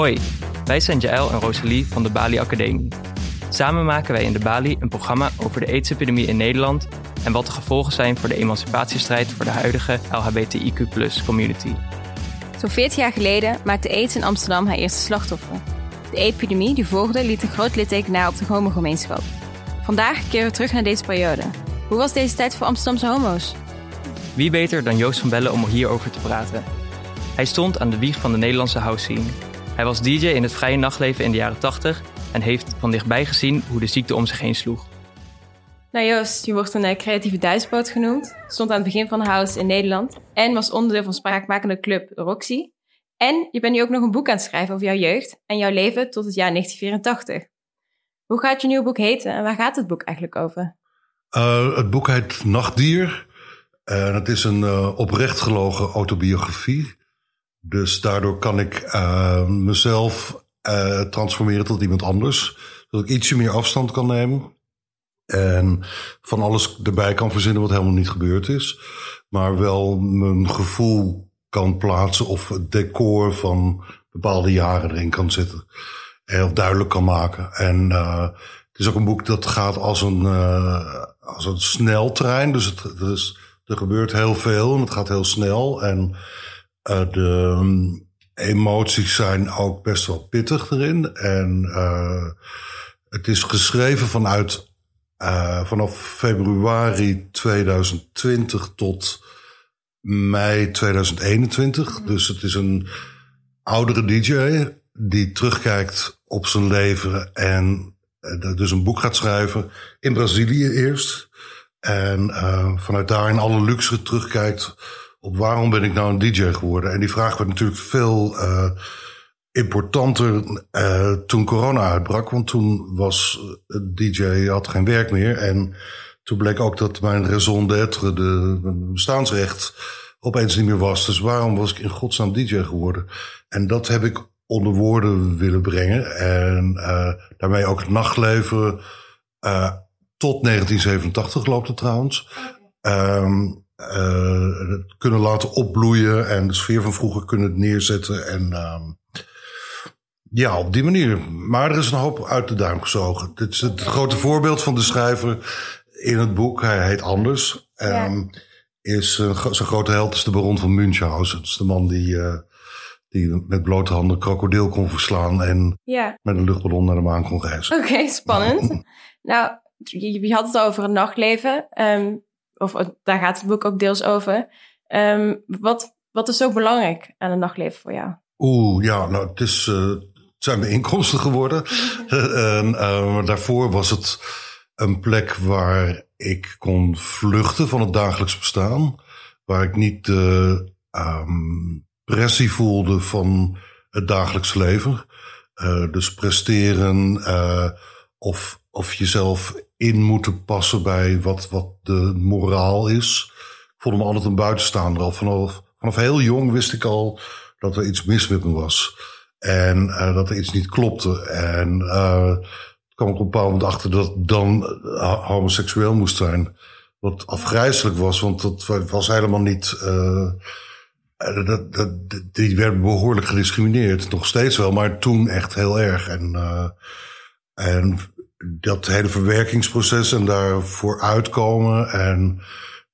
Hoi, wij zijn Jaël en Rosalie van de Bali Academie. Samen maken wij in de Bali een programma over de AIDS-epidemie in Nederland en wat de gevolgen zijn voor de emancipatiestrijd voor de huidige LHBTIQ community. Zo'n 40 jaar geleden maakte AIDS in Amsterdam haar eerste slachtoffer. De epidemie die volgde liet een groot litteken na op de homogemeenschap. Vandaag keren we terug naar deze periode. Hoe was deze tijd voor Amsterdamse homo's? Wie beter dan Joost van Bellen om hierover te praten? Hij stond aan de wieg van de Nederlandse house scene. Hij was DJ in het vrije nachtleven in de jaren 80 en heeft van dichtbij gezien hoe de ziekte om zich heen sloeg. Nou Joost, je wordt een eh, creatieve Duitsboot genoemd, stond aan het begin van House in Nederland en was onderdeel van spraakmakende club Roxy. En je bent nu ook nog een boek aan het schrijven over jouw jeugd en jouw leven tot het jaar 1984. Hoe gaat je nieuwe boek heten en waar gaat het boek eigenlijk over? Uh, het boek heet Nachtdier. En het is een uh, oprecht gelogen autobiografie. Dus daardoor kan ik uh, mezelf transformeren tot iemand anders. Zodat ik ietsje meer afstand kan nemen. En van alles erbij kan verzinnen wat helemaal niet gebeurd is. Maar wel mijn gevoel kan plaatsen of het decor van bepaalde jaren erin kan zetten. Heel duidelijk kan maken. En uh, het is ook een boek dat gaat als een, als een sneltrein. Dus het, is, er gebeurt heel veel en het gaat heel snel. En uh, de um, emoties zijn ook best wel pittig erin. En het is geschreven vanuit uh, vanaf februari 2020 tot mei 2021. Dus het is een oudere DJ die terugkijkt op zijn leven en uh, dus een boek gaat schrijven. In Brazilië eerst. En uh, vanuit daar in alle luxe terugkijkt op waarom ben ik nou een DJ geworden. En die vraag werd natuurlijk veel importanter uh, toen corona uitbrak. Want toen was DJ had geen werk meer. En toen bleek ook dat mijn raison d'être, de bestaansrecht, opeens niet meer was. Dus waarom was ik in godsnaam DJ geworden? En dat heb ik onder woorden willen brengen. En uh, daarmee ook het nachtleven uh, tot 1987 loopt het trouwens. Um, uh, kunnen laten opbloeien en de sfeer van vroeger kunnen neerzetten. En um, ja, op die manier. Maar er is een hoop uit de duim gezogen. Dit is het grote voorbeeld van de schrijver in het boek. Hij heet anders. Ja. Um, is uh, zijn grote held is de baron van Münchhausen. Dat is de man die, uh, die met blote handen krokodil kon verslaan en ja. met een luchtballon naar de maan kon reizen. Oké, okay, spannend. nou, je, je, had het over het nachtleven. Um, of daar gaat het boek ook deels over. Um, wat, wat is zo belangrijk aan het nachtleven voor jou? Oeh, ja, nou, het is, uh, zijn mijn inkomsten geworden. en, uh, daarvoor was het een plek waar ik kon vluchten van het dagelijks bestaan. Waar ik niet de um, pressie voelde van het dagelijks leven. Uh, dus presteren uh, of, of jezelf in moeten passen bij wat, wat de moraal is. Ik voelde me altijd een buitenstaander. Al vanaf, vanaf heel jong wist ik al dat er iets mis met me was. En uh, dat er iets niet klopte. En uh, kwam ik op een bepaald moment achter dat dan homoseksueel moest zijn. Wat afgrijzelijk was, want dat was helemaal niet. Dat, dat, die werden behoorlijk gediscrimineerd. Nog steeds wel, maar toen echt heel erg. En, en dat hele verwerkingsproces en daarvoor uitkomen. En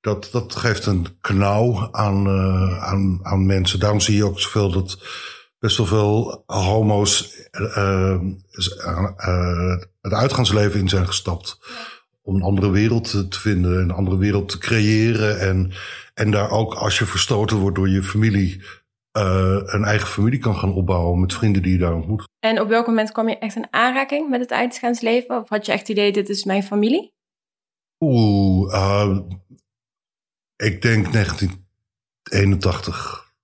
dat, dat geeft een knauw aan, uh, aan, aan mensen. Daarom zie je ook zoveel dat best wel veel homo's uh, uh, het uitgaansleven in zijn gestapt. Om een andere wereld te vinden, een andere wereld te creëren. En, en daar ook als je verstoten wordt door je familie, een eigen familie kan gaan opbouwen met vrienden die je daar ontmoet. En op welk moment kwam je echt in aanraking met het uitgaansleven? Of had je echt het idee, dit is mijn familie? Oeh, ik denk 1981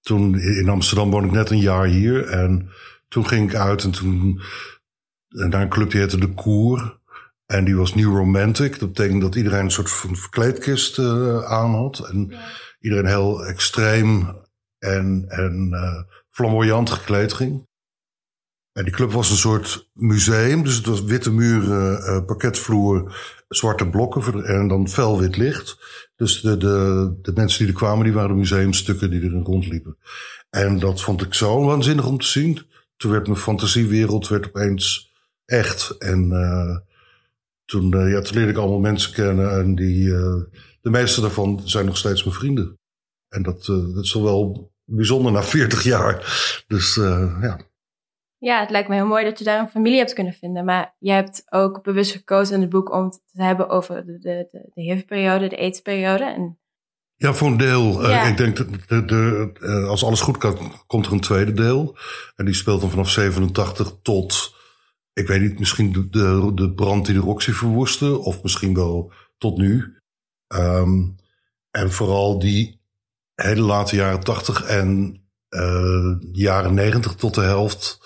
toen in Amsterdam woon ik net een jaar hier. En toen ging ik uit en toen naar een club die heette De Koer. En die was New Romantic. Dat betekent dat iedereen een soort van verkleedkist uh, aan had. En ja. iedereen heel extreem en, en uh, flamboyant gekleed ging. En die club was een soort museum. Dus het was witte muren, uh, parketvloer, zwarte blokken en dan felwit licht. Dus de, de, de mensen die er kwamen, die waren museumstukken die er rondliepen. En dat vond ik zo waanzinnig om te zien. toen werd mijn fantasiewereld werd opeens echt. En uh, toen, ja, leerde ik allemaal mensen kennen. En die, de meeste daarvan zijn nog steeds mijn vrienden. En dat, dat is wel bijzonder na 40 jaar. Dus ja. Ja, het lijkt me heel mooi dat je daar een familie hebt kunnen vinden. Maar je hebt ook bewust gekozen in het boek om het te hebben over de, de, de, de HIV-periode, de AIDS-periode. En... Ja, voor een deel. Ja. Uh, ik denk dat de, de, uh, als alles goed kan, komt er een tweede deel. En die speelt dan vanaf 87 tot, ik weet niet, misschien de, de, de brand die de Roxy verwoestte. Of misschien wel tot nu. Um, en vooral die hele late jaren 80 en uh, jaren 90 tot de helft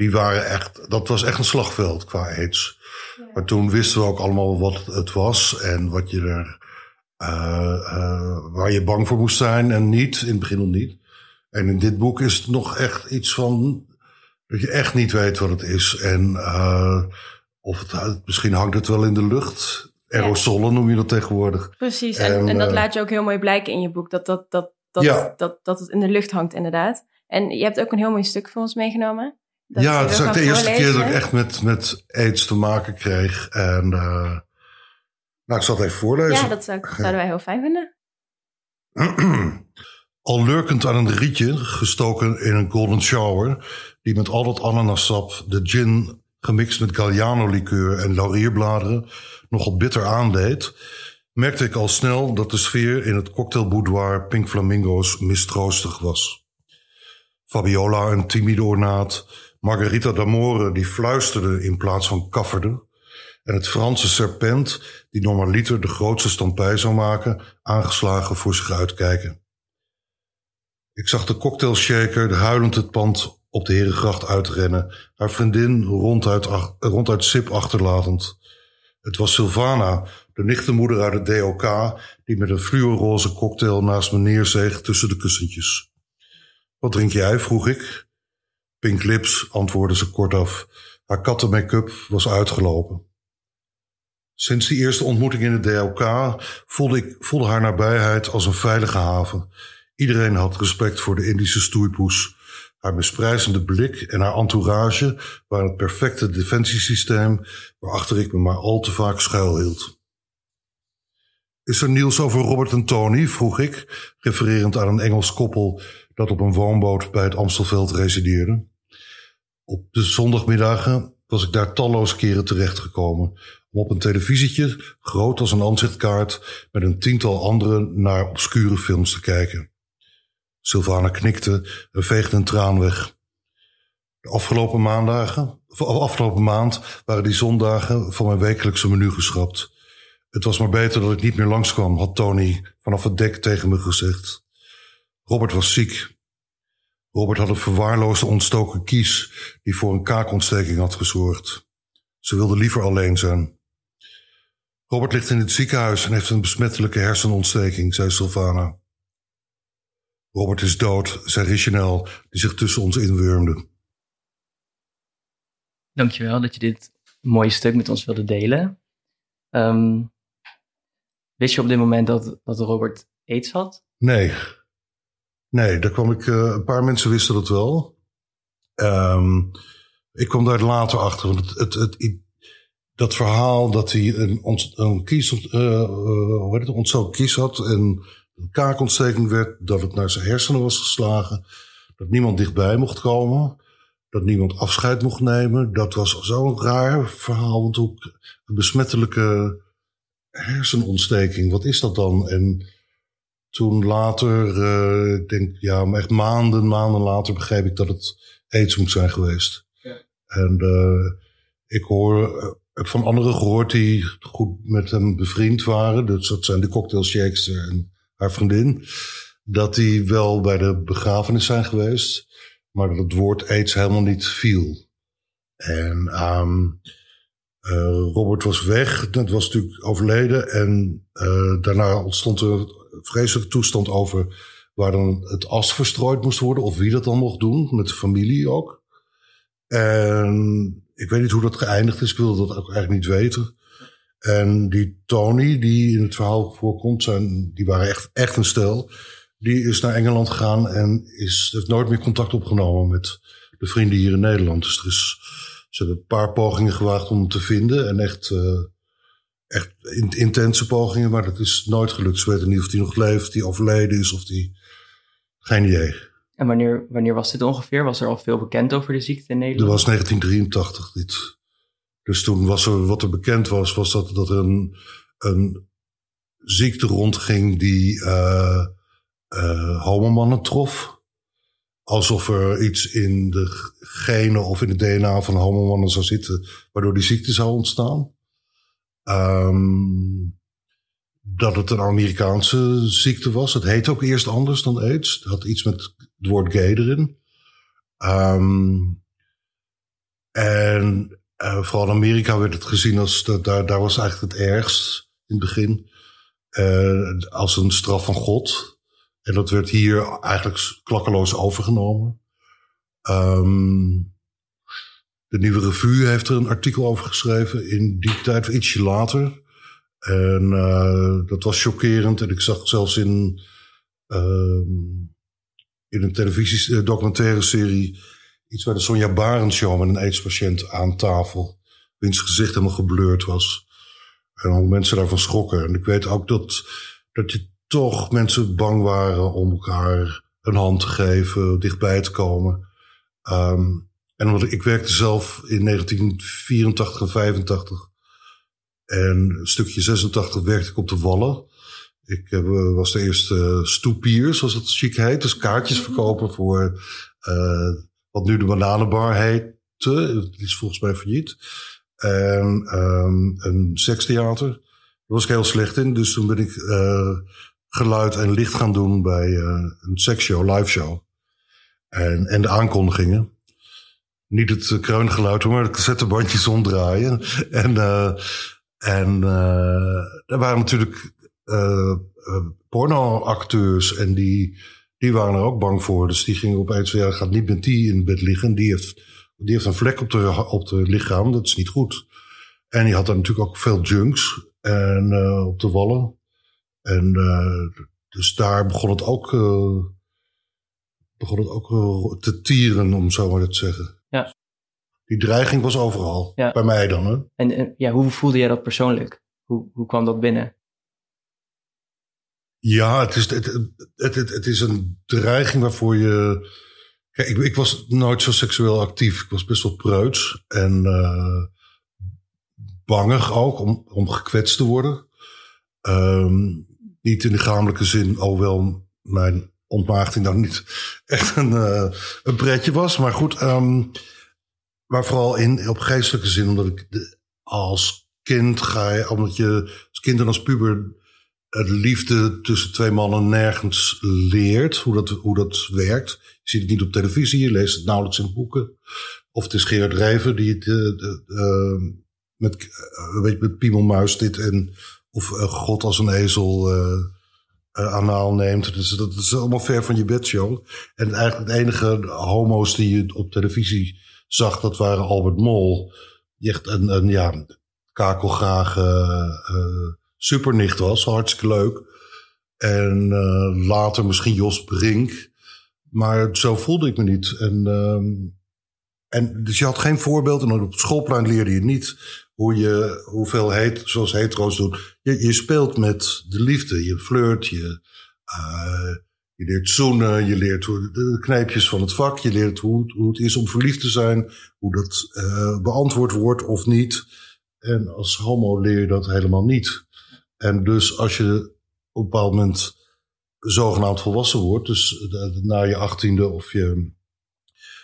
die waren echt, dat was echt een slagveld qua aids. Ja. Maar toen wisten we ook allemaal wat het was en wat je er, uh, uh, waar je bang voor moest zijn en niet, in het begin nog niet. En in dit boek is het nog echt iets van, dat je echt niet weet wat het is. En of het, misschien hangt het wel in de lucht. Aerosolen noem je dat tegenwoordig. Precies, en, en, en dat laat je ook heel mooi blijken in je boek. Dat, dat, dat, dat, ja. dat, dat het in de lucht hangt, inderdaad. En je hebt ook een heel mooi stuk voor ons meegenomen. Dat ja, het is ook de eerste keer dat ik echt met, met aids te maken kreeg. En uh, nou, ik zal het even voorlezen. Ja, dat zou, zouden wij heel fijn vinden. Al lurkend aan een rietje, gestoken in een golden shower, die met al dat ananassap, de gin gemixt met Galliano-likeur en laurierbladeren nogal bitter aandeed, merkte ik al snel dat de sfeer in het cocktailboudoir Pink Flamingo's mistroostig was. Fabiola, een timide ornaat, Margarita d'Amore die fluisterde in plaats van kafferde. En het Franse serpent, die normaliter de grootste stampij zou maken, aangeslagen voor zich uitkijken. Ik zag de cocktailshaker huilend het pand op de Herengracht uitrennen, haar vriendin ronduit, ronduit sip achterlatend. Het was Sylvana, de nichtenmoeder uit het DOK, die met een fluorroze cocktail naast me neerzeeg tussen de kussentjes. Wat drink jij? vroeg ik. Pink Lips, antwoordde ze kortaf. Haar kattenmake-up was uitgelopen. Sinds die eerste ontmoeting in het DLK voelde, ik, voelde haar nabijheid als een veilige haven. Iedereen had respect voor de Indische stoeipoes. Haar besprijzende blik en haar entourage waren het perfecte defensiesysteem waarachter ik me maar al te vaak schuilhield. Is er nieuws over Robert en Tony? vroeg ik, refererend aan een Engels koppel dat op een woonboot bij het Amstelveld resideerde. Op de zondagmiddagen was ik daar talloze keren terechtgekomen om op een televisietje, groot als een aanzichtkaart, met een tiental anderen naar obscure films te kijken. Sylvana knikte en veegde een traan weg. De afgelopen maandagen, of afgelopen maand waren die zondagen van mijn wekelijkse menu geschrapt. Het was maar beter dat ik niet meer langskwam, had Tony vanaf het dek tegen me gezegd. Robert was ziek. Robert had een verwaarloosde ontstoken kies die voor een kaakontsteking had gezorgd. Ze wilde liever alleen zijn. Robert ligt in het ziekenhuis en heeft een besmettelijke hersenontsteking, zei Sylvana. Robert is dood, zei Richenel, die zich tussen ons inwurmde. Dankjewel dat je dit mooie stuk met ons wilde delen. Um, wist je op dit moment dat, dat Robert aids had? Nee. Nee, daar kwam ik, uh, een paar mensen wisten dat wel. Um, ik kwam daar later achter. Want het, het, het, dat verhaal dat hij een, ont, een kies, uh, uh, hoe heet het, ontstoken kies had en een kaakontsteking werd, dat het naar zijn hersenen was geslagen, dat niemand dichtbij mocht komen, dat niemand afscheid mocht nemen. Dat was zo'n raar verhaal, want ook een besmettelijke hersenontsteking, wat is dat dan? En toen later, uh, ik denk ja, maar echt maanden, maanden later begreep ik dat het aids moet zijn geweest. Ja. En uh, ik hoor, heb van anderen gehoord die goed met hem bevriend waren. Dus dat zijn de cocktailshakes en haar vriendin. Dat die wel bij de begrafenis zijn geweest. Maar dat het woord aids helemaal niet viel. En um, Robert was weg, dat was natuurlijk overleden. En daarna ontstond er vreselijke toestand over waar dan het as verstrooid moest worden. Of wie dat dan mocht doen, met de familie ook. En ik weet niet hoe dat geëindigd is. Ik wilde dat ook eigenlijk niet weten. En die Tony, die in het verhaal voorkomt, zijn, die waren echt, echt een stel. Die is naar Engeland gegaan en is, heeft nooit meer contact opgenomen met de vrienden hier in Nederland. Dus er is, ze hebben een paar pogingen gewaagd om hem te vinden. En echt, uh, echt intense pogingen, maar dat is nooit gelukt. Ze weten niet of hij nog leeft, hij overleden is, of hij... Geen idee. En wanneer, wanneer was dit ongeveer? Was er al veel bekend over de ziekte in Nederland? Dat was 1983 dit. Dus toen was er, wat er bekend was, was dat, dat er een, een ziekte rondging die uh, uh, homomannen trof. Alsof er iets in de genen of in het DNA van homomannen zou zitten, waardoor die ziekte zou ontstaan. Um, dat het een Amerikaanse ziekte was. Het heet ook eerst anders dan AIDS. Het had iets met het woord gay erin. Um, en uh, vooral in Amerika werd het gezien als, dat, daar, daar was eigenlijk het ergst in het begin. Uh, als een straf van God. En dat werd hier eigenlijk klakkeloos overgenomen. Um, de Nieuwe Revue heeft er een artikel over geschreven in die tijd, ietsje later. En uh, dat was chockerend. En ik zag zelfs in, uh, in een televisiedocumentaire serie iets bij de Sonja Barend show met een aidspatiënt aan tafel. Wiens gezicht helemaal geblurred was. En hoe mensen daarvan schrokken. En ik weet ook dat, dat je toch mensen bang waren om elkaar een hand te geven, dichtbij te komen. Um, en omdat ik werkte zelf in 1984 en 85 en een stukje 86 werkte ik op de Wallen. Ik uh, was de eerste stoepier, zoals het chic heet. Dus kaartjes mhm. verkopen voor uh, wat nu de Bananenbar heette. Dat is volgens mij failliet. En um, een sekstheater. Daar was ik heel slecht in. Dus toen ben ik uh, geluid en licht gaan doen bij een seksshow, live show. En, en de aankondigingen. Niet het kreungeluid, maar de cassettebandjes omdraaien. En en er waren natuurlijk pornoacteurs en die, die waren er ook bang voor. Dus die gingen opeens, ja, gaat niet met die in bed liggen. Die heeft, die heeft een vlek op de, op de lichaam, dat is niet goed. En die had dan natuurlijk ook veel junks en, uh, op de wallen. En uh, dus daar begon het ook, uh, begon het ook te tieren, om zo maar te zeggen. Ja. Die dreiging was overal. Ja. Bij mij dan. Hè? En, en, ja, hoe voelde jij dat persoonlijk? Hoe, hoe kwam dat binnen? Ja, het is, het, het, het, is een dreiging waarvoor je. Kijk, ik, ik, was nooit zo seksueel actief. Ik was best wel preuts en uh, bangig ook om, om gekwetst te worden. Um, niet in de gamelijke zin, alhoewel mijn ontmaagding dan niet echt een, uh, een pretje was. Maar goed, um, maar vooral in, op geestelijke zin, omdat ik als kind ga je, omdat je als kind en als puber het liefde tussen twee mannen nergens leert, hoe dat, hoe dat werkt. Je ziet het niet op televisie, je leest het nauwelijks in boeken. Of het is Gerard Rijver die het uh, met, uh, weet je, met Piemelmuis dit en of God als een ezel uh, anaal neemt. Dus dat is allemaal ver van je bedshow. En eigenlijk het enige homo's die je op televisie zag, dat waren Albert Mol. Die echt een, een ja, kakelgrage supernicht was. Hartstikke leuk. En uh, later misschien Jos Brink. Maar zo voelde ik me niet. En, uh, en dus je had geen voorbeeld. En op schoolplein leerde je niet hoe je, hoeveel heet, zoals hetero's doen. Je, je speelt met de liefde. Je flirt, je, uh, je leert zoenen, je leert de knijpjes van het vak, je leert hoe, hoe het is om verliefd te zijn, hoe dat uh, beantwoord wordt of niet. En als homo leer je dat helemaal niet. En dus als je op een bepaald moment zogenaamd volwassen wordt, dus na je achttiende of je.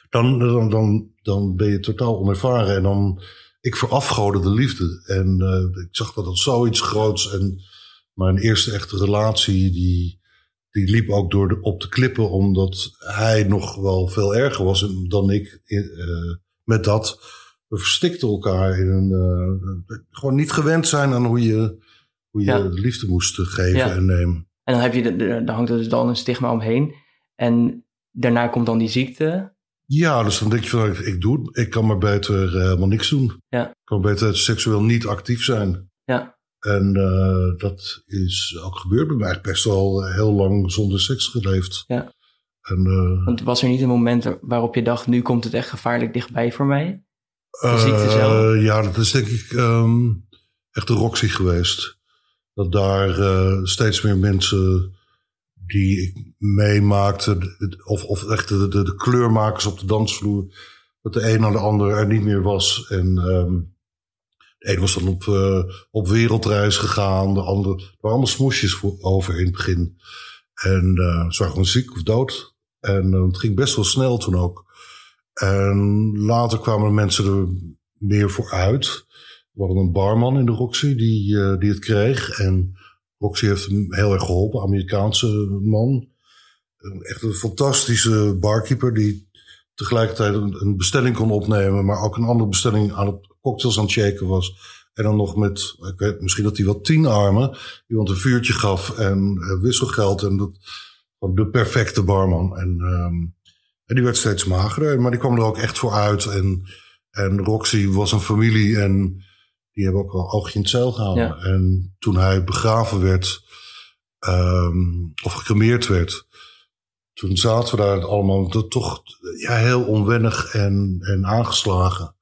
Dan, dan, dan, dan ben je totaal onervaren. En dan. Ik verafgoorde de liefde. En uh, ik zag dat als zoiets groots. En mijn eerste echte relatie, die die liep ook door de, op de klippen, omdat hij nog wel veel erger was dan ik uh, met dat. We verstikten elkaar in een. Uh, gewoon niet gewend zijn aan hoe je, hoe je ja. liefde moest geven en nemen. En dan heb je, daar hangt er dus dan een stigma omheen. En daarna komt dan die ziekte. Ja, dus dan denk je van, ik, doe, ik kan maar beter uh, helemaal niks doen. Ja. Ik kan beter seksueel niet actief zijn. Ja. En uh, dat is ook gebeurd bij mij. Best wel heel lang zonder seks geleefd. Ja. En, uh, Want was er niet een moment waarop je dacht, nu komt het echt gevaarlijk dichtbij voor mij? De ziekte zelf? Ja, dat is denk ik um, echt de Roxy geweest. Dat daar uh, steeds meer mensen die ik meemaakte, of, of echt de, de, kleurmakers op de dansvloer, dat de een naar de ander er niet meer was. En um, de een was dan op, uh, op wereldreis gegaan, de andere, er waren allemaal smoesjes voor, over in het begin. En uh, ze waren gewoon ziek of dood. En het ging best wel snel toen ook. En later kwamen mensen er meer voor uit. We hadden een barman in de Roxy die, die het kreeg. En Roxy heeft hem heel erg geholpen, Amerikaanse man. Echt een fantastische barkeeper die tegelijkertijd een bestelling kon opnemen, maar ook een andere bestelling aan het cocktails aan het shaken was. En dan nog met, ik weet misschien dat hij wel tien armen, iemand een vuurtje gaf en uh, wisselgeld. En dat, de perfecte barman. En, um, en die werd steeds magerder, maar die kwam er ook echt voor uit. En, en Roxy was een familie en die hebben ook wel oogje in het zeil gehouden. Ja. En toen hij begraven werd, um, of gecremeerd werd, toen zaten we daar allemaal toch ja, heel onwennig en, en aangeslagen.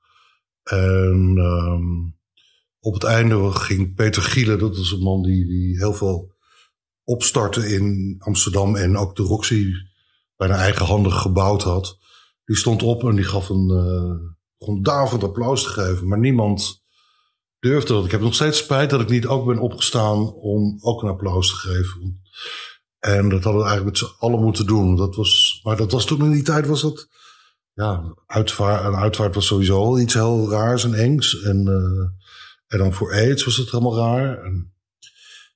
En um, op het einde ging Peter Gielen, dat is een man die, die heel veel opstartte in Amsterdam en ook de Roxy bijna eigenhandig gebouwd had. Die stond op en die gaf een, uh, davend applaus te geven. Maar niemand durfde dat. Ik heb nog steeds spijt dat ik niet ook ben opgestaan om ook een applaus te geven. En dat hadden we eigenlijk met z'n allen moeten doen. Dat was, maar dat was toen in die tijd was dat, ja, uitvaart, een uitvaart was sowieso iets heel raars en engs. En, uh, en dan voor AIDS was het helemaal raar. En,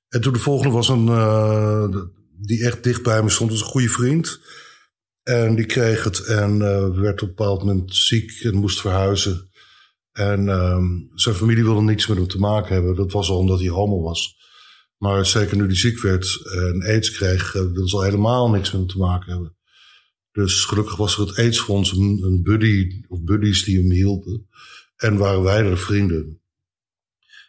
en toen de volgende was een, uh, die echt dicht bij me stond, was een goede vriend. En die kreeg het en uh, werd op een bepaald moment ziek en moest verhuizen. En um, zijn familie wilde niets met hem te maken hebben. Dat was al omdat hij homo was. Maar zeker nu hij ziek werd en aids kreeg, uh, wilde ze al helemaal niks met hem te maken hebben. Dus gelukkig was er het aidsfonds een, buddy of buddies die hem hielpen. En waren wij de vrienden.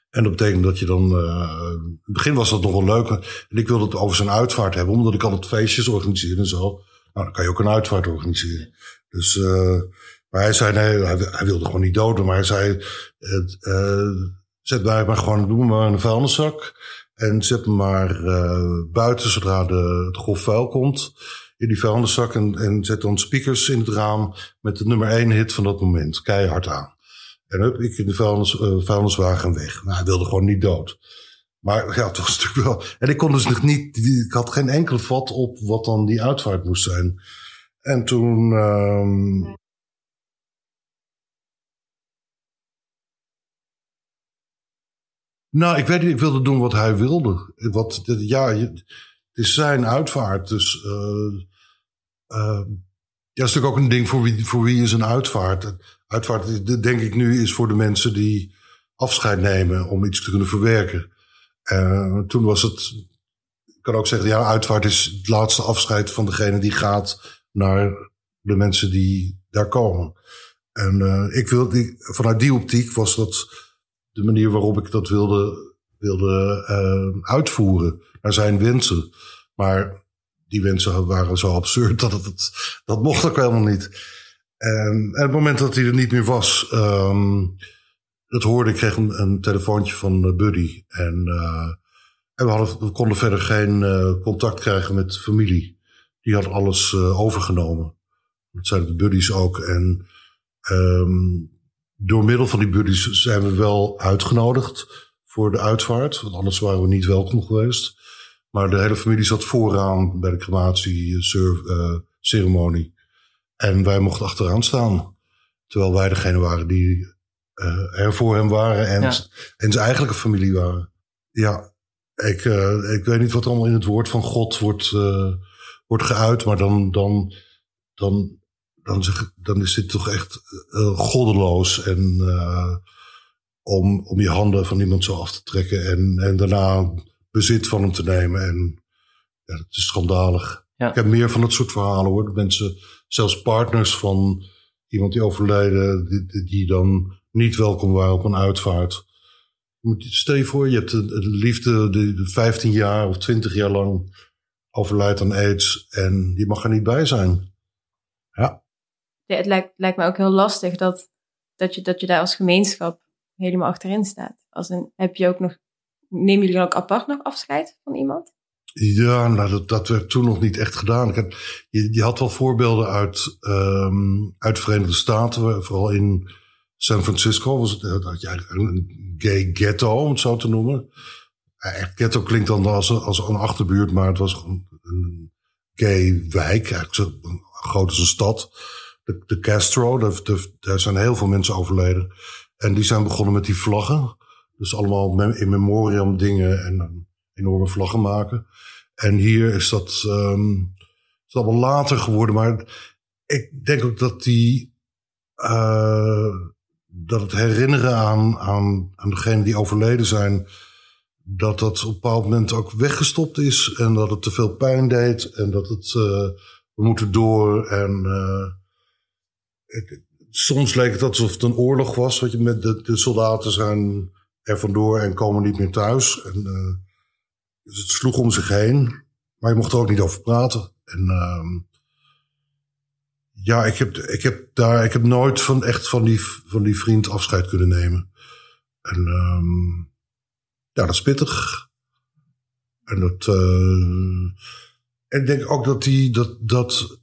En dat betekent dat je dan. Uh, in het begin was dat nog wel leuk. En ik wilde het over zijn uitvaart hebben, omdat ik altijd feestjes organiseer en zo. Nou, dan kan je ook een uitvaart organiseren. Dus, uh, maar hij zei nee, hij, wilde gewoon niet doden. Maar hij zei: uh, zet mij maar gewoon, doe me maar in een vuilniszak. En zet me maar buiten zodra de, het grof vuil komt. In die vuilniszak. En, en zet dan speakers in het raam met de nummer één hit van dat moment. Keihard aan. En hup, ik in de vuilnis, uh, vuilniswagen weg. Nou, hij wilde gewoon niet dood. Maar ja, het was natuurlijk wel. En ik kon dus nog niet. Ik had geen enkele vat op wat dan die uitvaart moest zijn. En toen. Um, nou, ik weet niet, ik wilde doen wat hij wilde. Wat, ja, het is zijn uitvaart. Dus. Uh, uh, ja, is natuurlijk ook een ding voor wie, voor wie is een uitvaart. Uitvaart, denk ik nu, is voor de mensen die afscheid nemen om iets te kunnen verwerken. Uh, toen was het, ik kan ook zeggen, ja, uitvaart is het laatste afscheid van degene die gaat naar de mensen die daar komen. En uh, ik wilde, vanuit die optiek was dat de manier waarop ik dat wilde, wilde uh, uitvoeren naar zijn wensen. Maar die wensen waren zo absurd dat het, dat mocht ook helemaal niet. En, en het moment dat hij er niet meer was, um, dat hoorde ik, kreeg een, telefoontje van uh, Buddy. En, uh, en we, hadden, we konden verder geen uh, contact krijgen met familie. Die had alles overgenomen. Dat zijn de buddies ook. En um, door middel van die buddies zijn we wel uitgenodigd voor de uitvaart. Want anders waren we niet welkom geweest. Maar de hele familie zat vooraan bij de crematieceremonie. En wij mochten achteraan staan. Terwijl wij degene waren die uh, er voor hem waren en, ja. en zijn eigenlijke familie waren. Ja, ik, uh, ik weet niet wat allemaal in het woord van God wordt, uh, wordt geuit, maar dan, dan, dan, dan, zeg, dan is dit toch echt goddeloos. En om, om je handen van iemand zo af te trekken en, en daarna bezit van hem te nemen. En ja, dat is schandalig. Ja. Ik heb meer van dat soort verhalen hoor. mensen, zelfs partners van iemand die overleden, die, die dan niet welkom waren op een uitvaart. Stel je voor, je hebt een, liefde die 15 jaar of 20 jaar lang overlijdt aan aids en die mag er niet bij zijn. Ja. Het lijkt, lijkt me ook heel lastig dat, dat, je, dat je daar als gemeenschap helemaal achterin staat. Als een, heb je ook nog, nemen jullie dan ook apart nog afscheid van iemand? Ja, nou, dat, dat werd toen nog niet echt gedaan. Ik had, je, had wel voorbeelden uit, um, uit de Verenigde Staten, vooral in San Francisco was het, had je een gay ghetto, om het zo te noemen. Echt ghetto klinkt dan als, als een achterbuurt, maar het was gewoon een gay wijk, eigenlijk zo groot als een stad. De, de Castro, daar, daar zijn heel veel mensen overleden. En die zijn begonnen met die vlaggen. Dus allemaal in memoriam dingen en enorme vlaggen maken. En hier is dat, um, is allemaal later geworden. Maar ik denk ook dat die, uh, dat het herinneren aan, aan, aan degenen die overleden zijn, dat dat op een bepaald moment ook weggestopt is. En dat het te veel pijn deed. En dat het, uh, we moeten door. En uh, soms leek het alsof het een oorlog was. Wat je met de, de soldaten zijn er vandoor en komen niet meer thuis. En, uh, dus het sloeg om zich heen. Maar je mocht er ook niet over praten. En uh, ja, ik heb, ik heb daar, ik heb nooit van echt van die, van die vriend afscheid kunnen nemen. En um, ja, dat is pittig. En dat, uh, ik denk ook dat die, dat, dat,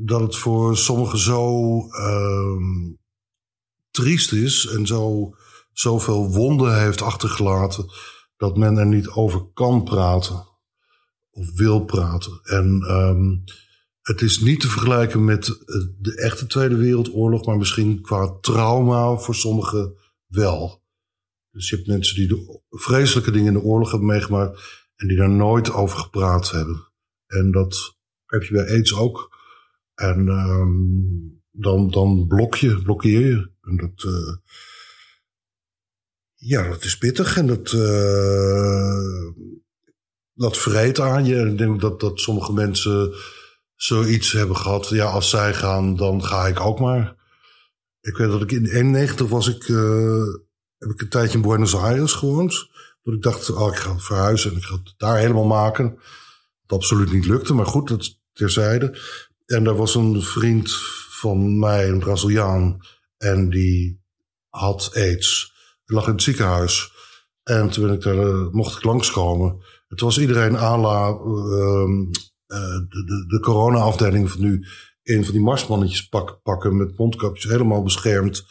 dat het voor sommigen zo uh, triest is en zo, zoveel wonden heeft achtergelaten dat men er niet over kan praten of wil praten. En um, het is niet te vergelijken met de echte Tweede Wereldoorlog, maar misschien qua trauma voor sommigen wel. Dus je hebt mensen die de vreselijke dingen in de oorlog hebben meegemaakt en die daar nooit over gepraat hebben. En dat heb je bij aids ook. En um, dan, dan blok je, blokkeer je. En dat, uh, ja, dat is pittig en dat, uh, dat vreet aan je. Ik denk dat, dat sommige mensen zoiets hebben gehad. Ja, als zij gaan, dan ga ik ook maar. Ik weet dat ik in 91 was ik, uh, heb ik een tijdje in Buenos Aires gewoond. Dat ik dacht, oh, ik ga verhuizen en ik ga het daar helemaal maken. Wat absoluut niet lukte, maar goed, dat terzijde. En daar was een vriend van mij, een Braziliaan, en die had aids. Die lag in het ziekenhuis. En toen ben ik daar, uh, mocht ik langskomen. Het was iedereen à la uh, de, de, de corona-afdeling van nu een van die marsmannetjes pak, pakken met mondkapjes, helemaal beschermd,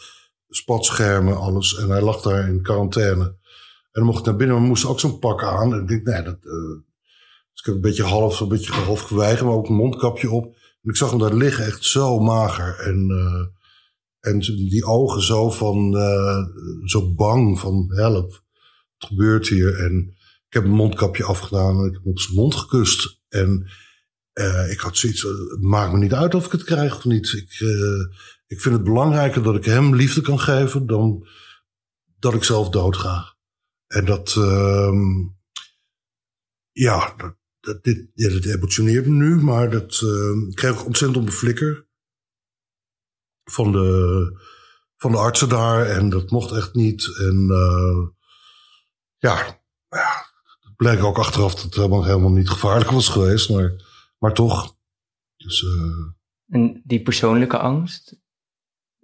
spatschermen, alles. En hij lag daar in quarantaine. En mocht ik naar binnen, maar moest ook zo'n pak aan. En ik denk, nee, dat, uh, dus ik heb een beetje half, een beetje half geweigerd, maar ook een mondkapje op. Ik zag hem daar liggen, echt zo mager. En, uh, en die ogen zo van, uh, zo bang van help. Wat gebeurt hier? En ik heb een mondkapje afgedaan en ik heb op zijn mond gekust. En uh, ik had zoiets, het maakt me niet uit of ik het krijg of niet. Ik, ik vind het belangrijker dat ik hem liefde kan geven dan dat ik zelf doodga. En dat, uh, ja, dat, dat, dit, ja, dat emotioneert me nu, maar dat uh, ik kreeg ontzettend op de flikker van de, van de artsen daar. En dat mocht echt niet. En uh, ja, ja, het bleek ook achteraf dat het helemaal, helemaal niet gevaarlijk was geweest, maar, maar toch. Dus, uh, en die persoonlijke angst,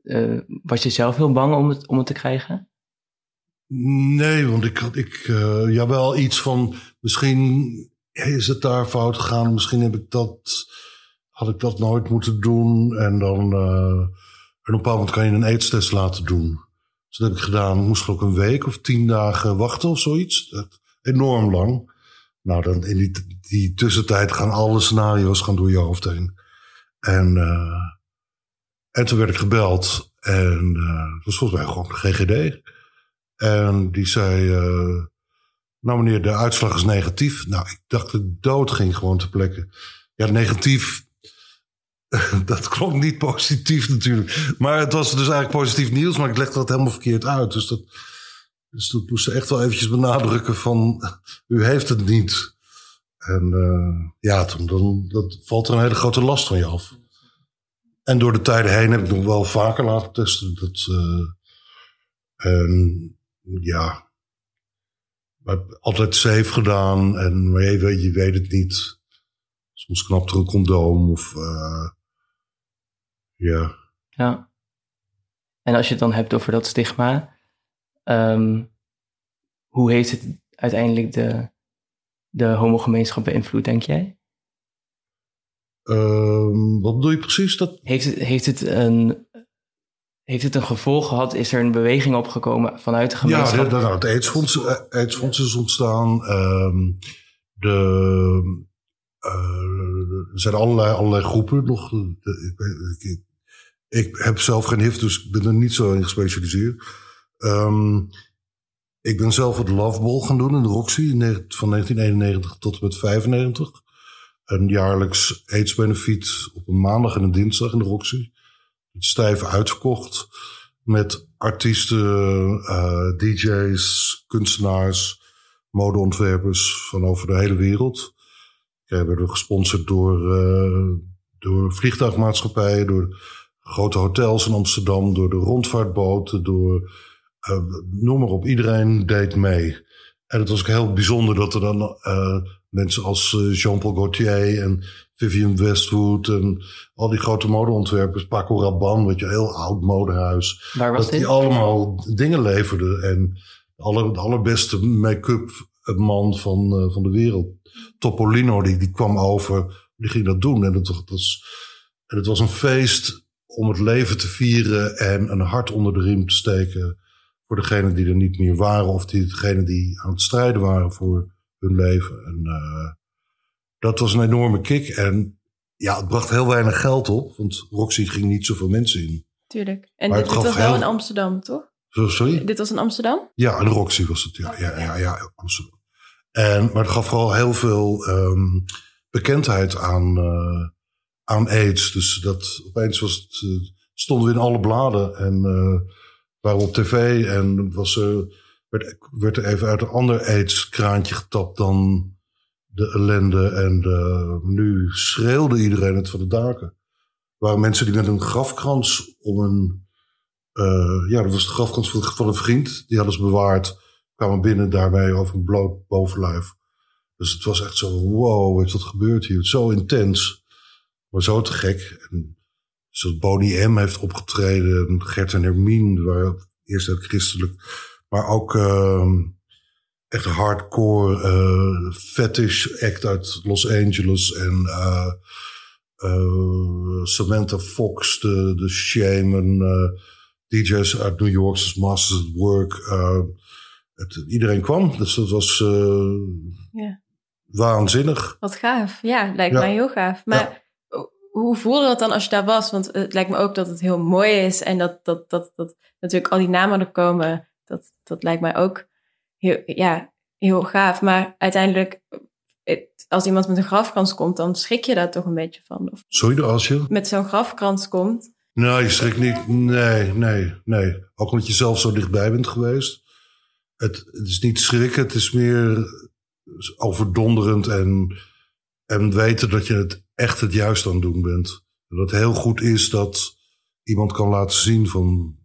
uh, was je zelf heel bang om het, om het te krijgen? Nee, want ik had ik, uh, ja, wel iets van misschien is het daar fout gegaan, misschien heb ik dat, had ik dat nooit moeten doen. En dan, en op een bepaald moment kan je een aidstest laten doen. Dus dat heb ik gedaan. Ik moest ook een week of tien dagen wachten of zoiets. Enorm lang. Nou, dan in die, die tussentijd gaan alle scenario's gaan door je hoofd heen. En, uh, en toen werd ik gebeld. En uh, dat was volgens mij gewoon de GGD. En die zei, nou meneer, de uitslag is negatief. Nou, ik dacht ik dood ging gewoon ter plekke. Ja, negatief, dat klonk niet positief natuurlijk. Maar het was dus eigenlijk positief nieuws, maar ik legde dat helemaal verkeerd uit. Dus dat, dus dat moest echt wel eventjes benadrukken van, u heeft het niet. En uh, ja, toen, dan dat valt er een hele grote last van je af. En door de tijden heen heb ik nog wel vaker laten testen. Dat, uh, en ja, altijd safe gedaan. En, maar je weet, je weet het niet. Soms knapt er een condoom of uh, ja. Ja. En als je het dan hebt over dat stigma, um, hoe heeft het uiteindelijk de, de homogemeenschap beïnvloed, denk jij? Um, wat bedoel je precies? Dat... Heeft, het, heeft, het een, heeft het een gevolg gehad? Is er een beweging opgekomen vanuit de gemeenschap? Ja, nou, het AIDS-fonds, eh, is ontstaan. De, uh, er zijn allerlei, allerlei groepen nog. Ik, ik, heb zelf geen HIV, dus ik ben er niet zo in gespecialiseerd. Um, ik ben zelf het Love Ball gaan doen in de Roxy van 1991 tot en met 95. Een jaarlijks AIDS-benefiet op een maandag en een dinsdag in de Roxy. Stijf uitverkocht met artiesten, uh, DJ's, kunstenaars, modeontwerpers van over de hele wereld. We werden gesponsord door, uh, door vliegtuigmaatschappijen, door grote hotels in Amsterdam, door de rondvaartboten, door uh, noem maar op, iedereen deed mee. En het was ook heel bijzonder dat er dan mensen als eh, Jean-Paul Gaultier en Vivian Westwood en al die grote modeontwerpers, Paco Rabanne, weet je, heel oud modehuis. Waar was dat die allemaal dingen leverden. En de, aller, de allerbeste make-up man van, van de wereld, Topolino, die, die kwam over, die ging dat doen. En het, was, en het was een feest om het leven te vieren en een hart onder de riem te steken voor degenen die er niet meer waren of die, degenen die aan het strijden waren voor hun leven. En uh, dat was een enorme kick. En ja, het bracht heel weinig geld op, want Roxy ging niet zoveel mensen in. Tuurlijk. En dit, dit, was wel in Amsterdam, toch? Sorry? Dit was in Amsterdam? Ja, in Roxy was het, ja. Ja, ja, ja, Amsterdam. En, maar het gaf vooral heel veel um, bekendheid aan, uh, aan AIDS. Dus dat opeens was het, uh, stonden we in alle bladen en... Uh, waren op tv en was, er, werd, werd er even uit een ander aids-kraantje getapt dan de ellende. En de, nu schreeuwde iedereen het van de daken. Er waren mensen die met een grafkrans om een... Uh, ja, dat was de grafkrans van, een vriend. Die hadden ze bewaard. Kwamen binnen daarbij over een bloot bovenlijf. Dus het was echt zo, wow, weet wat gebeurt hier? Zo intens, maar zo te gek. En Zoals Bonnie M. heeft opgetreden, Gert en Hermine, waar eerst ook christelijk, maar ook uh, echt hardcore uh, fetish act uit Los Angeles en uh, uh, Samantha Fox, de, de Shaman, DJ's uit New York, zoals Masters at Work. Het, iedereen kwam, dus dat was ja. waanzinnig. Wat gaaf, ja, lijkt ja. mij heel gaaf. Maar ja hoe voelde dat dan als je daar was? Want het lijkt me ook dat het heel mooi is en dat, dat, dat, dat natuurlijk al die namen er komen. Dat, dat lijkt mij ook heel, ja, heel gaaf. Maar uiteindelijk, als iemand met een grafkrans komt, dan schrik je daar toch een beetje van. Of Sorry, als je? Met zo'n grafkrans komt. Nee, je schrikt niet. Nee, nee, nee. Ook omdat je zelf zo dichtbij bent geweest. Het, het is niet schrikken, het is meer overdonderend en, en weten dat je het echt het juiste aan het doen bent. En dat het heel goed is dat iemand kan laten zien van,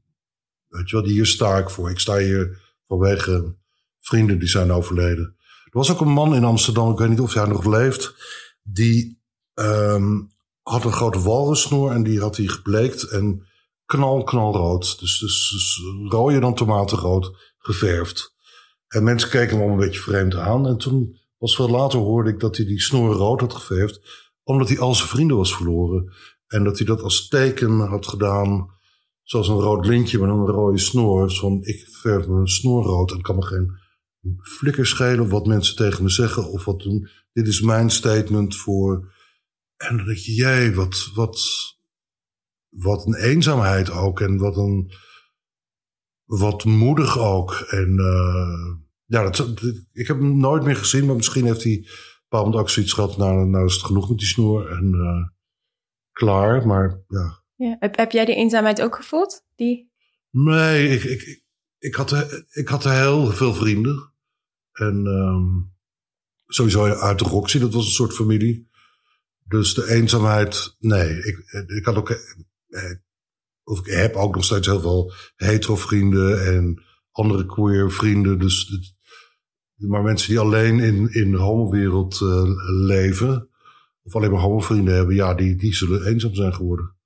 weet je wat, hier sta ik voor. Ik sta hier vanwege vrienden die zijn overleden. Er was ook een man in Amsterdam, ik weet niet of hij nog leeft, die um, had een grote walrussnoer en die had hij gebleekt en knal, knalrood. Dus, dus, dus rooier dan tomatenrood geverfd. En mensen keken hem al een beetje vreemd aan. En toen, was veel later, hoorde ik dat hij die snoer rood had geverfd omdat hij al zijn vrienden was verloren. En dat hij dat als teken had gedaan. Zoals een rood lintje met een rode snoor. Van ik verf mijn snoor rood en kan me geen flikker schelen wat mensen tegen me zeggen of wat doen. Dit is mijn statement voor. En dan denk je, jij, wat, wat, wat een eenzaamheid ook. En wat een. Wat moedig ook. En uh, ja, ik heb hem nooit meer gezien, maar misschien heeft hij bepaald ook zoiets gehad, nou, nou is het genoeg met die snoer en uh, klaar. Maar ja. Ja. Heb, jij die eenzaamheid ook gevoeld? Die... Nee, ik, ik, ik, had, ik had heel veel vrienden. En um, sowieso uit de Roxy, dat was een soort familie. Dus de eenzaamheid, nee. Ik, ik had ook, eh, of ik heb ook nog steeds heel veel hetero vrienden en andere queer vrienden. Dus maar mensen die alleen in, in de homowereld uh, leven. of alleen maar homo-vrienden hebben, ja, die, die zullen eenzaam zijn geworden.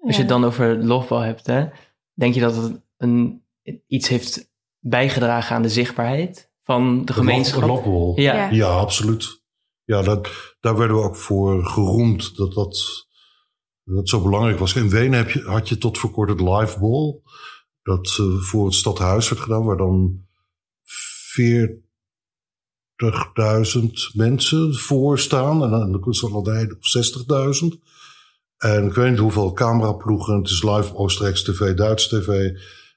Als je het dan over lofbal hebt, hè, denk je dat het een, iets heeft bijgedragen aan de zichtbaarheid van de gemeenschap? Lofbal. Ja. Ja. Ja, absoluut. Ja, dat, daar werden we ook voor geroemd dat dat, dat zo belangrijk was. In Wenen heb je, had je tot voor kort het liveball. Dat eh, voor het stadhuis werd gedaan, waar dan 40.000 mensen voor staan. En aan de kunsthandel of 60.000. En ik weet niet hoeveel cameraploegen. Het is live Oostenrijks TV, Duits TV.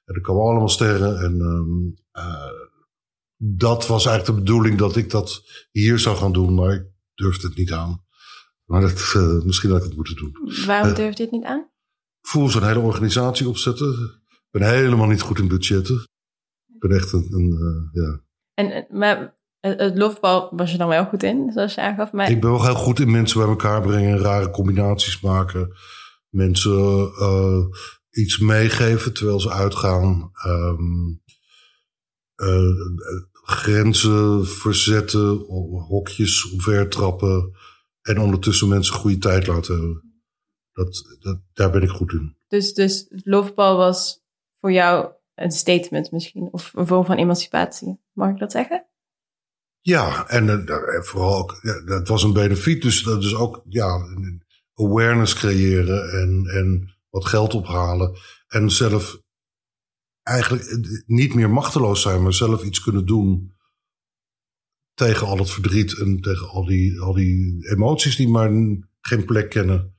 En er komen allemaal sterren. En ehm, eh, dat was eigenlijk de bedoeling dat ik dat hier zou gaan doen. Maar ik durfde het niet aan. Maar dat, eh, misschien had ik het moeten doen. Waarom Eh. durf je dit niet aan? Voel zo'n hele organisatie opzetten. Ik ben helemaal niet goed in budgetten. Ik ben echt een, een ja. En- maar het, het lofbal was je dan wel goed in, zoals je aangaf. Maar Ik ben wel heel goed in mensen bij elkaar brengen, rare combinaties maken. Mensen eh, iets meegeven terwijl ze uitgaan. Ehm, eh, grenzen verzetten, hokjes omvertrappen. En ondertussen mensen een goede tijd laten hebben. Dat, dat, daar ben ik goed in. dus, dus lofbal was voor jou een statement misschien, of een vorm van emancipatie. Mag ik dat zeggen? Ja, en eh, vooral ook, dat was een benefiet. Dus dat is ook ja, awareness creëren en, en wat geld ophalen. En zelf eigenlijk eh, niet meer machteloos zijn, maar zelf iets kunnen doen tegen al het verdriet en tegen al die, al die emoties die maar geen plek kennen.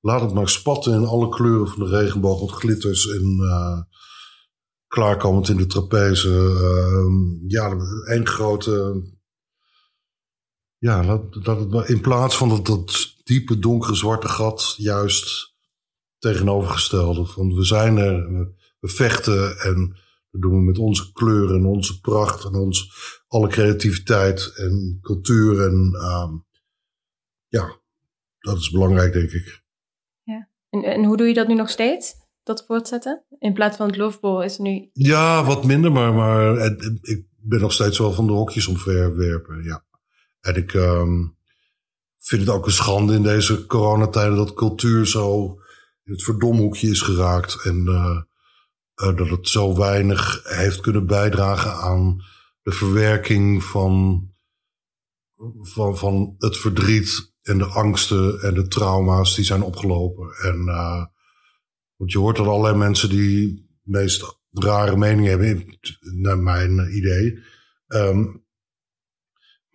Laat het maar spatten in alle kleuren van de regenboog, met glitters en uh, klaarkomend in de trapeze. Uh, ja, één grote ja, dat, dat het in plaats van dat, dat diepe, donkere, zwarte gat, juist tegenovergestelde. Van we zijn er, we, we vechten en dat doen we met onze kleuren en onze pracht en ons, alle creativiteit en cultuur. En uh, ja, dat is belangrijk, denk ik. Ja. En, en hoe doe je dat nu nog steeds? Dat voortzetten? In plaats van het lofbol is er nu. Ja, wat minder, maar, maar ik ben nog steeds wel van de hokjes omverwerpen, ja. En ik um, vind het ook een schande in deze coronatijden dat cultuur zo in het verdomhoekje is geraakt. En uh, uh, dat het zo weinig heeft kunnen bijdragen aan de verwerking van, van, van het verdriet en de angsten en de trauma's die zijn opgelopen. En uh, want je hoort dat allerlei mensen die meest rare meningen hebben, naar mijn idee. Um,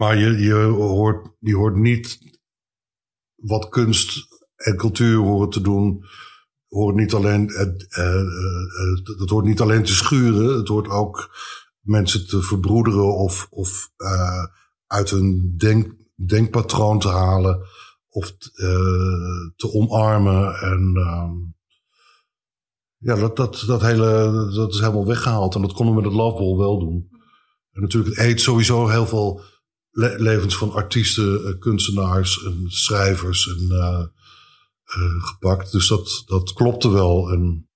maar je, hoort, hoort niet wat kunst en cultuur horen te doen. Hoort niet alleen, uh, uh, uh, het hoort niet alleen te schuren. Het hoort ook mensen te verbroederen of, of uh, uit hun denk, denkpatroon te halen. Of uh, te omarmen. En uh, ja, dat, dat, dat, hele, dat is helemaal weggehaald. En dat konden we met het Loveball wel doen. En natuurlijk, het eet sowieso heel veel le levens van artiesten, uh, kunstenaars en schrijvers en, uh, uh, gepakt. Dus dat, dat klopte wel. En,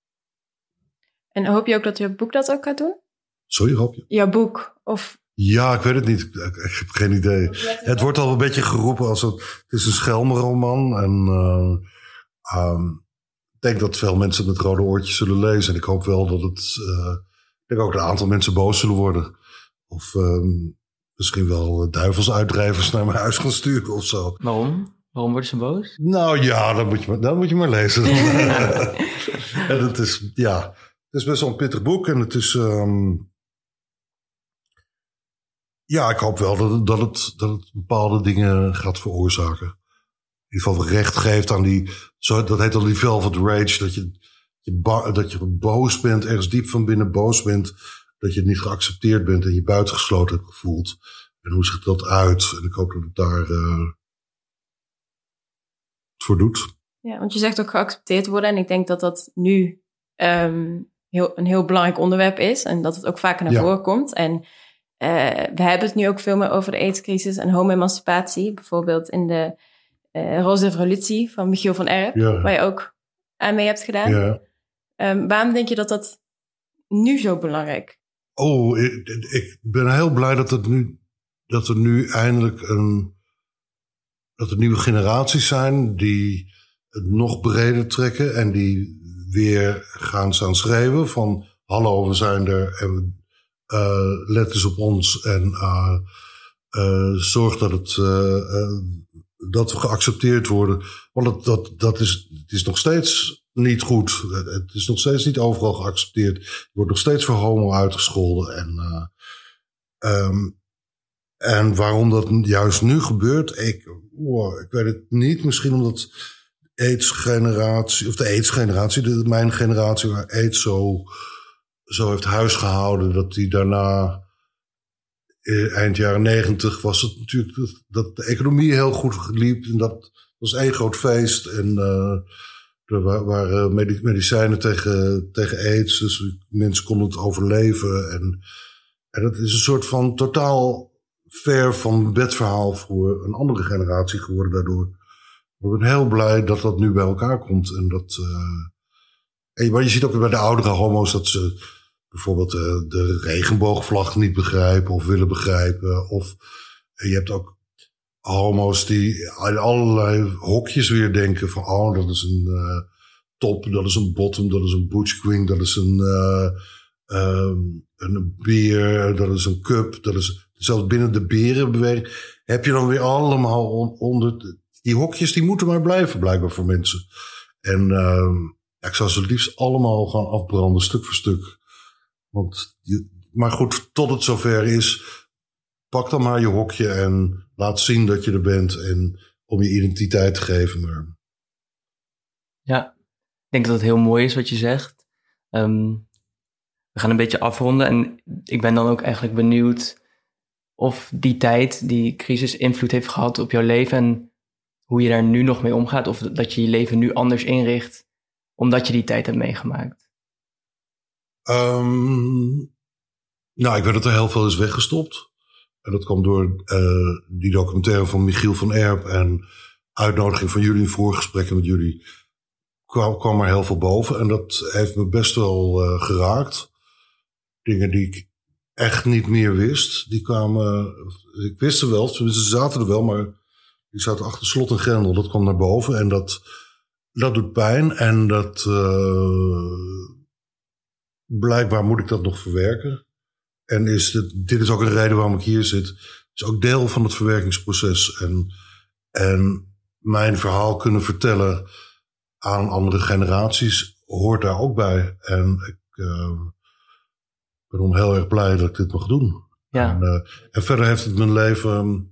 en hoop je ook dat je boek dat ook gaat doen? Sorry, hoop je? Jouw boek? Of... Ja, ik weet het niet. Ik, ik heb geen idee. Het wordt al een beetje geroepen als het, het is een schelmenroman. En um, ik denk dat veel mensen met rode oortjes zullen lezen. En ik hoop wel dat het. ik denk ook dat een aantal mensen boos zullen worden. Of um, misschien wel duivelsuitdrijvers naar mijn huis gaan sturen of zo. Waarom? Waarom worden ze boos? Nou ja, dan moet je maar, dan moet je maar lezen. en het is, ja, het is best wel een pittig boek. En het is, um, ja, ik hoop wel dat het, dat, het, dat het bepaalde dingen gaat veroorzaken. In ieder geval recht geeft aan die, zo, dat heet al die velvet rage. Dat je, je dat je boos bent, ergens diep van binnen boos bent. Dat je niet geaccepteerd bent en je buitengesloten hebt gevoeld. En hoe ziet dat uit? En ik hoop dat het daar uh, voor doet. Ja, want je zegt ook geaccepteerd worden. En ik denk dat dat nu um, heel, een heel belangrijk onderwerp is. En dat het ook vaker naar ja. voren komt. En uh, we hebben het nu ook veel meer over de aidscrisis en homo-emancipatie. Bijvoorbeeld in de uh, Roze Revolutie van Michiel van Erp. Ja. Waar je ook aan mee hebt gedaan. Ja. Um, waarom denk je dat dat nu zo belangrijk Oh, ik, ben heel blij dat, het nu, dat er nu eindelijk een dat er nieuwe generaties zijn die het nog breder trekken en die weer gaan staan schreeuwen van hallo, we zijn er en uh, let eens op ons en uh, uh, zorg dat, het, dat we geaccepteerd worden. Want dat, dat, dat is, het is nog steeds niet goed. Het is nog steeds niet overal geaccepteerd. Er wordt nog steeds voor homo uitgescholden. En, um, en waarom dat juist nu gebeurt, ik, ik weet het niet. Misschien omdat AIDS-generatie, of de AIDS-generatie, mijn generatie waar AIDS zo, zo heeft huisgehouden, dat die daarna, eh, eind jaren negentig, was het natuurlijk dat, de economie heel goed liep. En dat was één groot feest. En uh, er waren medicijnen tegen, tegen AIDS, dus mensen konden het overleven. En, en dat is een soort van totaal ver van bedverhaal voor een andere generatie geworden daardoor. Ik ben heel blij dat dat nu bij elkaar komt. En dat, uh, maar je ziet ook bij de oudere homo's dat ze bijvoorbeeld uh, de regenboogvlag niet begrijpen of willen begrijpen. Of je hebt ook homo's die in allerlei hokjes weer denken van oh, dat is een uh, top, dat is een bottom, dat is een butch queen, dat is een, um, een beer, dat is een cup, dat is zelfs binnen de berenbeweging heb je dan weer allemaal onder die hokjes die moeten maar blijven, blijkbaar voor mensen. En uh, ik zou ze liefst allemaal gaan afbranden, stuk voor stuk. Want maar goed, tot het zover is, pak dan maar je hokje en laat zien dat je er bent. En om je identiteit te geven. Maar... Ja, ik denk dat het heel mooi is wat je zegt. Um, we gaan een beetje afronden en ik ben dan ook eigenlijk benieuwd of die tijd, die crisis, invloed heeft gehad op jouw leven en hoe je daar nu nog mee omgaat of dat je je leven nu anders inricht omdat je die tijd hebt meegemaakt? Um, nou, ik weet dat er heel veel is weggestopt. En dat kwam door uh, die documentaire van Michiel van Erp en uitnodiging van jullie voorgesprekken met jullie. Kwam, kwam er heel veel boven en dat heeft me best wel uh, geraakt. Dingen die ik echt niet meer wist, die kwamen. Ik wist ze wel, ze zaten er wel, maar die zat achter slot en grendel. Dat kwam naar boven en dat, dat doet pijn. En dat. Uh, blijkbaar moet ik dat nog verwerken. En is dit, dit is ook een reden waarom ik hier zit. Het is ook deel van het verwerkingsproces. En, en mijn verhaal kunnen vertellen aan andere generaties hoort daar ook bij. En ik uh, ben heel erg blij dat ik dit mag doen. Ja. En, uh, en verder heeft het mijn leven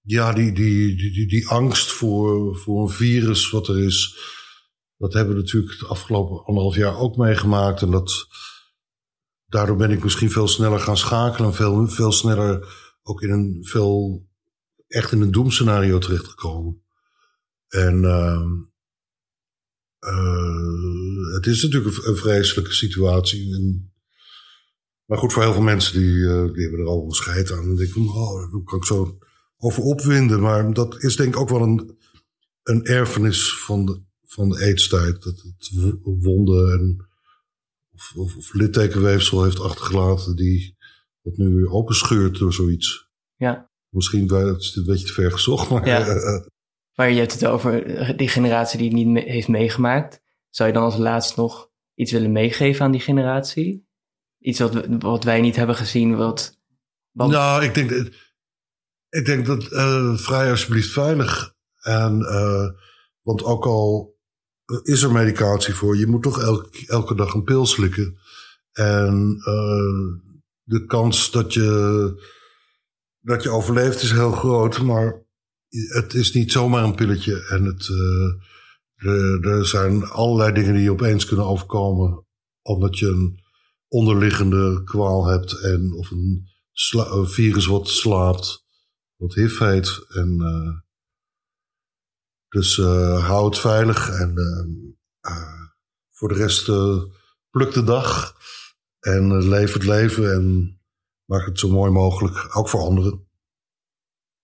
ja, die, die, die, die, angst voor, voor een virus wat er is, dat hebben we natuurlijk het afgelopen anderhalf jaar ook meegemaakt. En dat, daardoor ben ik misschien veel sneller gaan schakelen en veel, veel sneller ook in een veel, echt in een doemscenario terechtgekomen. En uh, het is natuurlijk een, vreselijke situatie. En, maar goed, voor heel veel mensen die, uh, hebben er al een scheid aan. En denken, oh, hoe kan ik zo over opwinden. Maar dat is denk ik ook wel een, een erfenis van de, van de eetstijd. Dat het wonden en, of, of, of littekenweefsel heeft achtergelaten die dat nu weer openscheurt door zoiets. Ja. Misschien is dit een beetje te ver gezocht, maar... Ja. Uh, maar je hebt het over die generatie die het niet heeft meegemaakt. Zou je dan als laatst nog iets willen meegeven aan die generatie? Iets wat, wat wij niet hebben gezien, wat... wat... Nou, ik denk... Ik denk dat uh, vrij alsjeblieft veilig. En, uh, want ook al is er medicatie voor, je moet toch elke, elke dag een pil slikken. En uh, de kans dat je, dat je overleeft is heel groot, maar het is niet zomaar een pilletje. En het, er, er zijn allerlei dingen die je opeens kunnen overkomen, omdat je een onderliggende kwaal hebt en of een, virus wat slaapt wat HIV heet. En, uh, dus uh, hou het veilig en uh, voor de rest pluk de dag en leef het leven en maak het zo mooi mogelijk, ook voor anderen.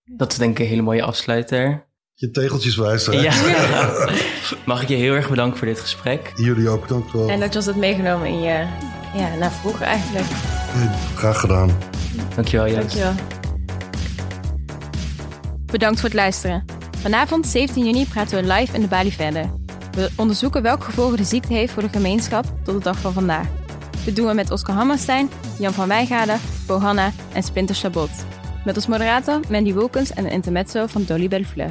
Dat is denk ik een hele mooie afsluiter. Je tegeltjes wijzen. Ja. Mag ik je heel erg bedanken voor dit gesprek. Jullie ook, dank wel. En dat je ons het meegenomen in je, ja, naar vroeger eigenlijk. Graag gedaan. Dankjewel, Joost. Dankjewel. Bedankt voor het luisteren. Vanavond, 17 juni, praten we live in de Bali verder. We onderzoeken welke gevolgen de ziekte heeft voor de gemeenschap tot de dag van vandaag. Dit doen we met Oscar Hammerstein, Jan van Wijngaarden, Bohanna en Spinter Chabot. Met als moderator Mandy Wilkins en een intermezzo van Dolly Bellefleur.